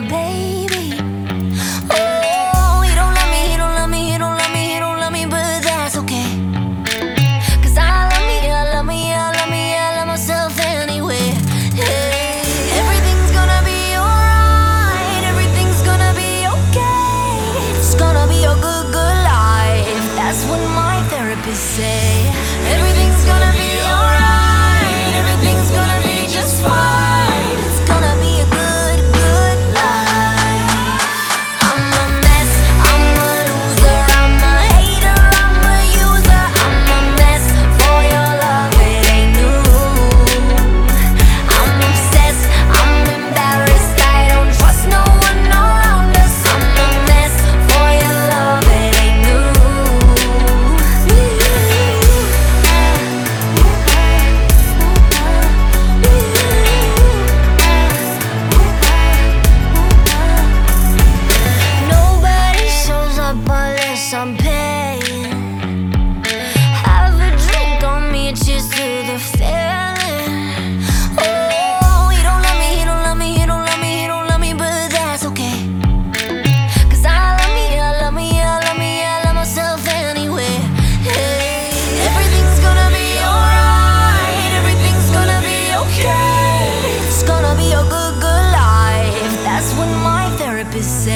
my baby. say